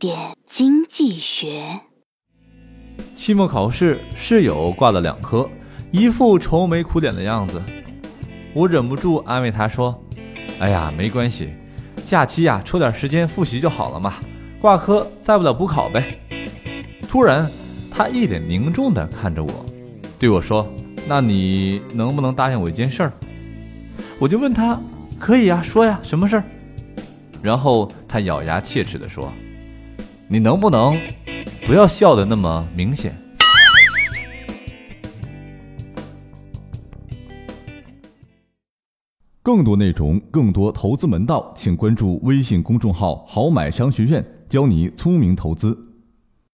点经济学。期末考试，室友挂了两科，一副愁眉苦脸的样子。我忍不住安慰他说：“哎呀，没关系，假期呀，抽点时间复习就好了嘛。挂科再不了补考呗。”突然，他一脸凝重地看着我，对我说：“那你能不能答应我一件事儿？”我就问他：“可以呀，说呀，什么事儿？”然后他咬牙切齿地说：“你能不能？”不要笑的那么明显。更多内容，更多投资门道，请关注微信公众号“好买商学院”，教你聪明投资。